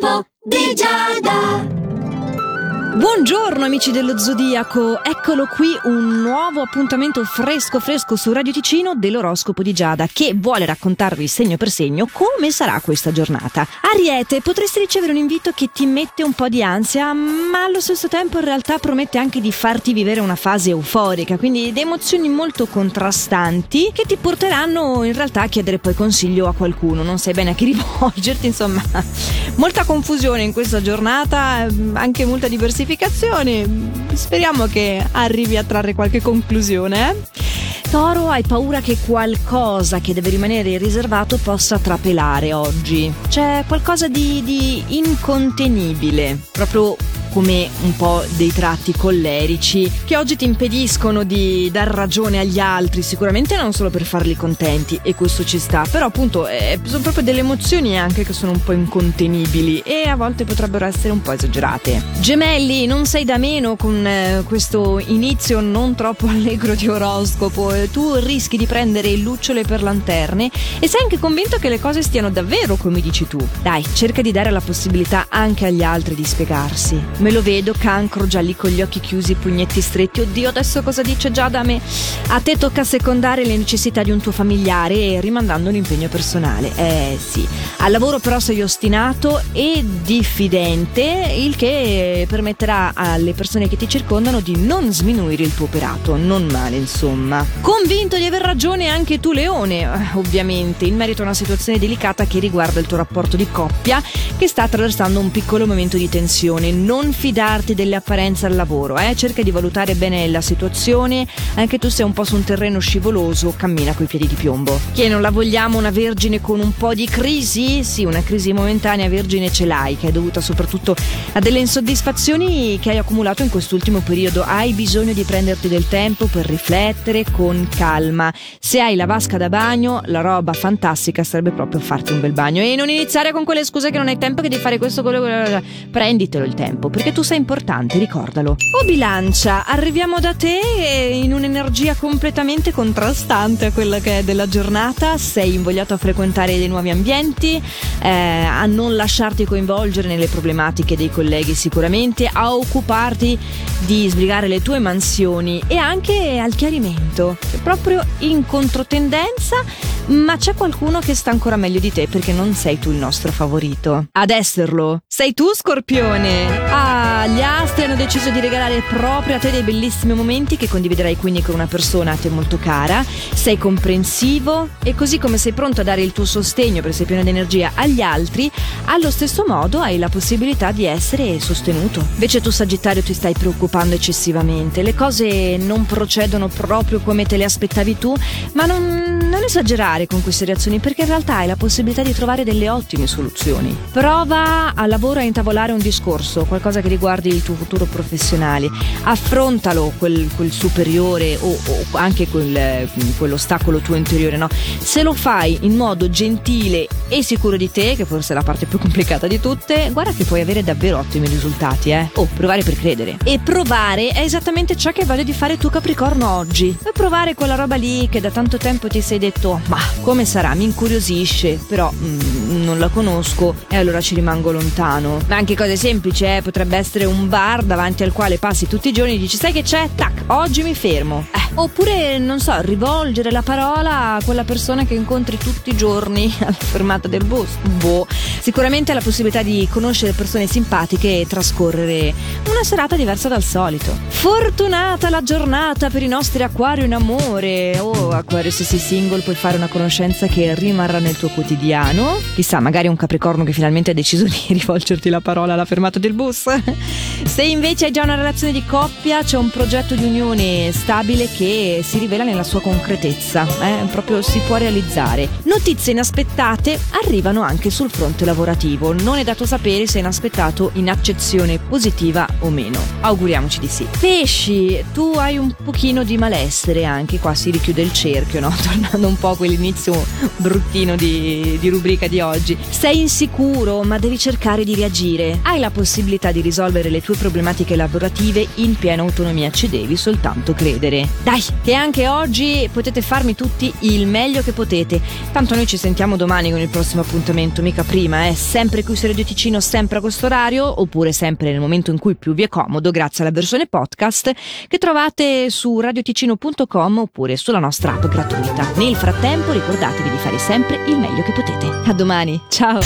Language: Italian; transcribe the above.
L'oroscopo di Giada. Buongiorno amici dello Zodiaco, eccolo qui un nuovo appuntamento fresco fresco su Radio Ticino dell'oroscopo di Giada che vuole raccontarvi segno per segno come sarà questa giornata. Ariete, potresti ricevere un invito che ti mette un po' di ansia, ma allo stesso tempo in realtà promette anche di farti vivere una fase euforica, quindi di emozioni molto contrastanti che ti porteranno in realtà a chiedere poi consiglio a qualcuno, non sai bene a chi rivolgerti, insomma, molta confusione in questa giornata, anche molta diversificazione Speriamo che arrivi a trarre qualche conclusione. Eh? Toro, hai paura che qualcosa che deve rimanere riservato possa trapelare oggi. C'è qualcosa di, di incontenibile, proprio come un po' dei tratti collerici che oggi ti impediscono di dar ragione agli altri, sicuramente non solo per farli contenti e questo ci sta, però appunto eh, sono proprio delle emozioni anche che sono un po' incontenibili e a volte potrebbero essere un po' esagerate. Gemelli, non sei da meno con eh, questo inizio non troppo allegro di oroscopo, tu rischi di prendere lucciole per lanterne e sei anche convinto che le cose stiano davvero come dici tu. Dai, cerca di dare la possibilità anche agli altri di spiegarsi. Me lo vedo, cancro, già lì con gli occhi chiusi, pugnetti stretti. Oddio, adesso cosa dice già da me? A te tocca secondare le necessità di un tuo familiare e rimandando un impegno personale. Eh sì. Al lavoro però sei ostinato e diffidente, il che permetterà alle persone che ti circondano di non sminuire il tuo operato. Non male, insomma. Convinto di aver ragione anche tu, Leone, eh, ovviamente, in merito a una situazione delicata che riguarda il tuo rapporto di coppia che sta attraversando un piccolo momento di tensione. Non non fidarti delle apparenze al lavoro, eh? cerca di valutare bene la situazione, anche tu sei un po' su un terreno scivoloso, cammina coi piedi di piombo. Che non la vogliamo una vergine con un po' di crisi? Sì, una crisi momentanea vergine ce l'hai, che è dovuta soprattutto a delle insoddisfazioni che hai accumulato in quest'ultimo periodo. Hai bisogno di prenderti del tempo per riflettere con calma. Se hai la vasca da bagno, la roba fantastica sarebbe proprio farti un bel bagno e non iniziare con quelle scuse che non hai tempo che devi fare questo, quello, quello. Prenditelo il tempo perché tu sei importante, ricordalo. O bilancia, arriviamo da te in un'energia completamente contrastante a quella che è della giornata, sei invogliato a frequentare dei nuovi ambienti, eh, a non lasciarti coinvolgere nelle problematiche dei colleghi sicuramente, a occuparti di sbrigare le tue mansioni e anche al chiarimento, proprio in controtendenza ma c'è qualcuno che sta ancora meglio di te perché non sei tu il nostro favorito. Ad esserlo, sei tu Scorpione. Ah, gli astri hanno deciso di regalare proprio a te dei bellissimi momenti che condividerai quindi con una persona a te molto cara. Sei comprensivo e così come sei pronto a dare il tuo sostegno per sei pieno di energia agli altri, allo stesso modo hai la possibilità di essere sostenuto. Invece tu Sagittario ti stai preoccupando eccessivamente, le cose non procedono proprio come te le aspettavi tu, ma non, non esagerare fare con queste reazioni perché in realtà hai la possibilità di trovare delle ottime soluzioni. Prova al lavoro a intavolare un discorso, qualcosa che riguardi il tuo futuro professionale. Affrontalo quel, quel superiore o, o anche quel, quell'ostacolo tuo interiore, no? Se lo fai in modo gentile e sicuro di te, che forse è la parte più complicata di tutte, guarda che puoi avere davvero ottimi risultati, eh? Oh, provare per credere. E provare è esattamente ciò che voglio di fare tu Capricorno oggi. E provare quella roba lì che da tanto tempo ti sei detto, ma come sarà? Mi incuriosisce, però mm, non la conosco e allora ci rimango lontano. Ma anche cose semplici, eh? potrebbe essere un bar davanti al quale passi tutti i giorni e dici sai che c'è? Tac, oggi mi fermo. Oppure, non so, rivolgere la parola a quella persona che incontri tutti i giorni alla fermata del bus. Boh, sicuramente la possibilità di conoscere persone simpatiche e trascorrere una serata diversa dal solito. Fortunata la giornata per i nostri acquario in amore. Oh, acquario se sei single puoi fare una conoscenza che rimarrà nel tuo quotidiano. Chissà, magari un capricorno che finalmente ha deciso di rivolgerti la parola alla fermata del bus. Se invece hai già una relazione di coppia, c'è un progetto di unione stabile che si rivela nella sua concretezza, eh? proprio si può realizzare. Notizie inaspettate arrivano anche sul fronte lavorativo. Non è dato sapere se è inaspettato in accezione positiva o meno. Auguriamoci di sì. Pesci, tu hai un pochino di malessere anche, qua si richiude il cerchio, no? Tornando un po' a quell'inizio bruttino di, di rubrica di oggi. Sei insicuro, ma devi cercare di reagire. Hai la possibilità di risolvere le tue problematiche lavorative in piena autonomia, ci devi soltanto credere. Dai, che anche oggi potete farmi tutti il meglio che potete. Tanto noi ci sentiamo domani con il prossimo appuntamento, mica prima, eh? Sempre qui su Radio Ticino, sempre a questo orario, oppure sempre nel momento in cui più vi è comodo, grazie alla versione podcast che trovate su radioticino.com oppure sulla nostra app gratuita. Nel frattempo ricordatevi di fare sempre il meglio che potete. A domani, ciao!